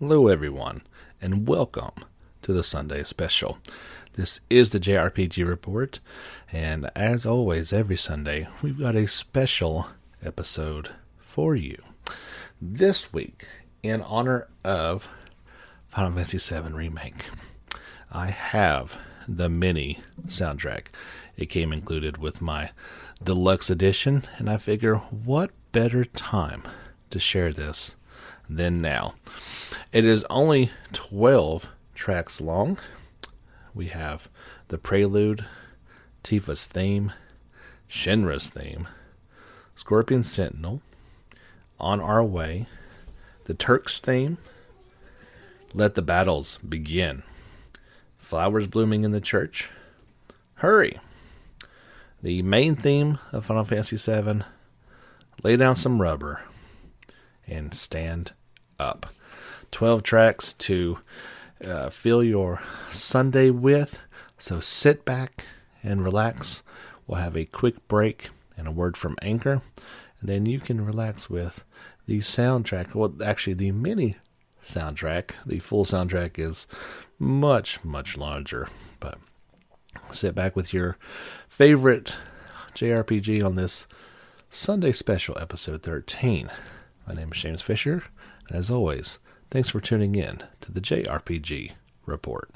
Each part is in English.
Hello, everyone, and welcome to the Sunday special. This is the JRPG Report, and as always, every Sunday, we've got a special episode for you. This week, in honor of Final Fantasy VII Remake, I have the mini soundtrack. It came included with my deluxe edition, and I figure what better time to share this than now. It is only 12 tracks long. We have the prelude, Tifa's theme, Shinra's theme, Scorpion Sentinel, On Our Way, the Turks theme, Let the Battles Begin, Flowers Blooming in the Church, Hurry, the main theme of Final Fantasy VII, Lay Down Some Rubber, and Stand Up. 12 tracks to uh, fill your Sunday with. So sit back and relax. We'll have a quick break and a word from Anchor. And then you can relax with the soundtrack. Well, actually, the mini soundtrack. The full soundtrack is much, much larger. But sit back with your favorite JRPG on this Sunday special, episode 13. My name is James Fisher, and as always, thanks for tuning in to the JRPG Report.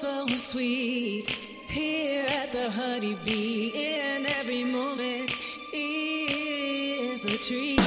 So sweet. Here at the Honeybee, in every moment is a treat.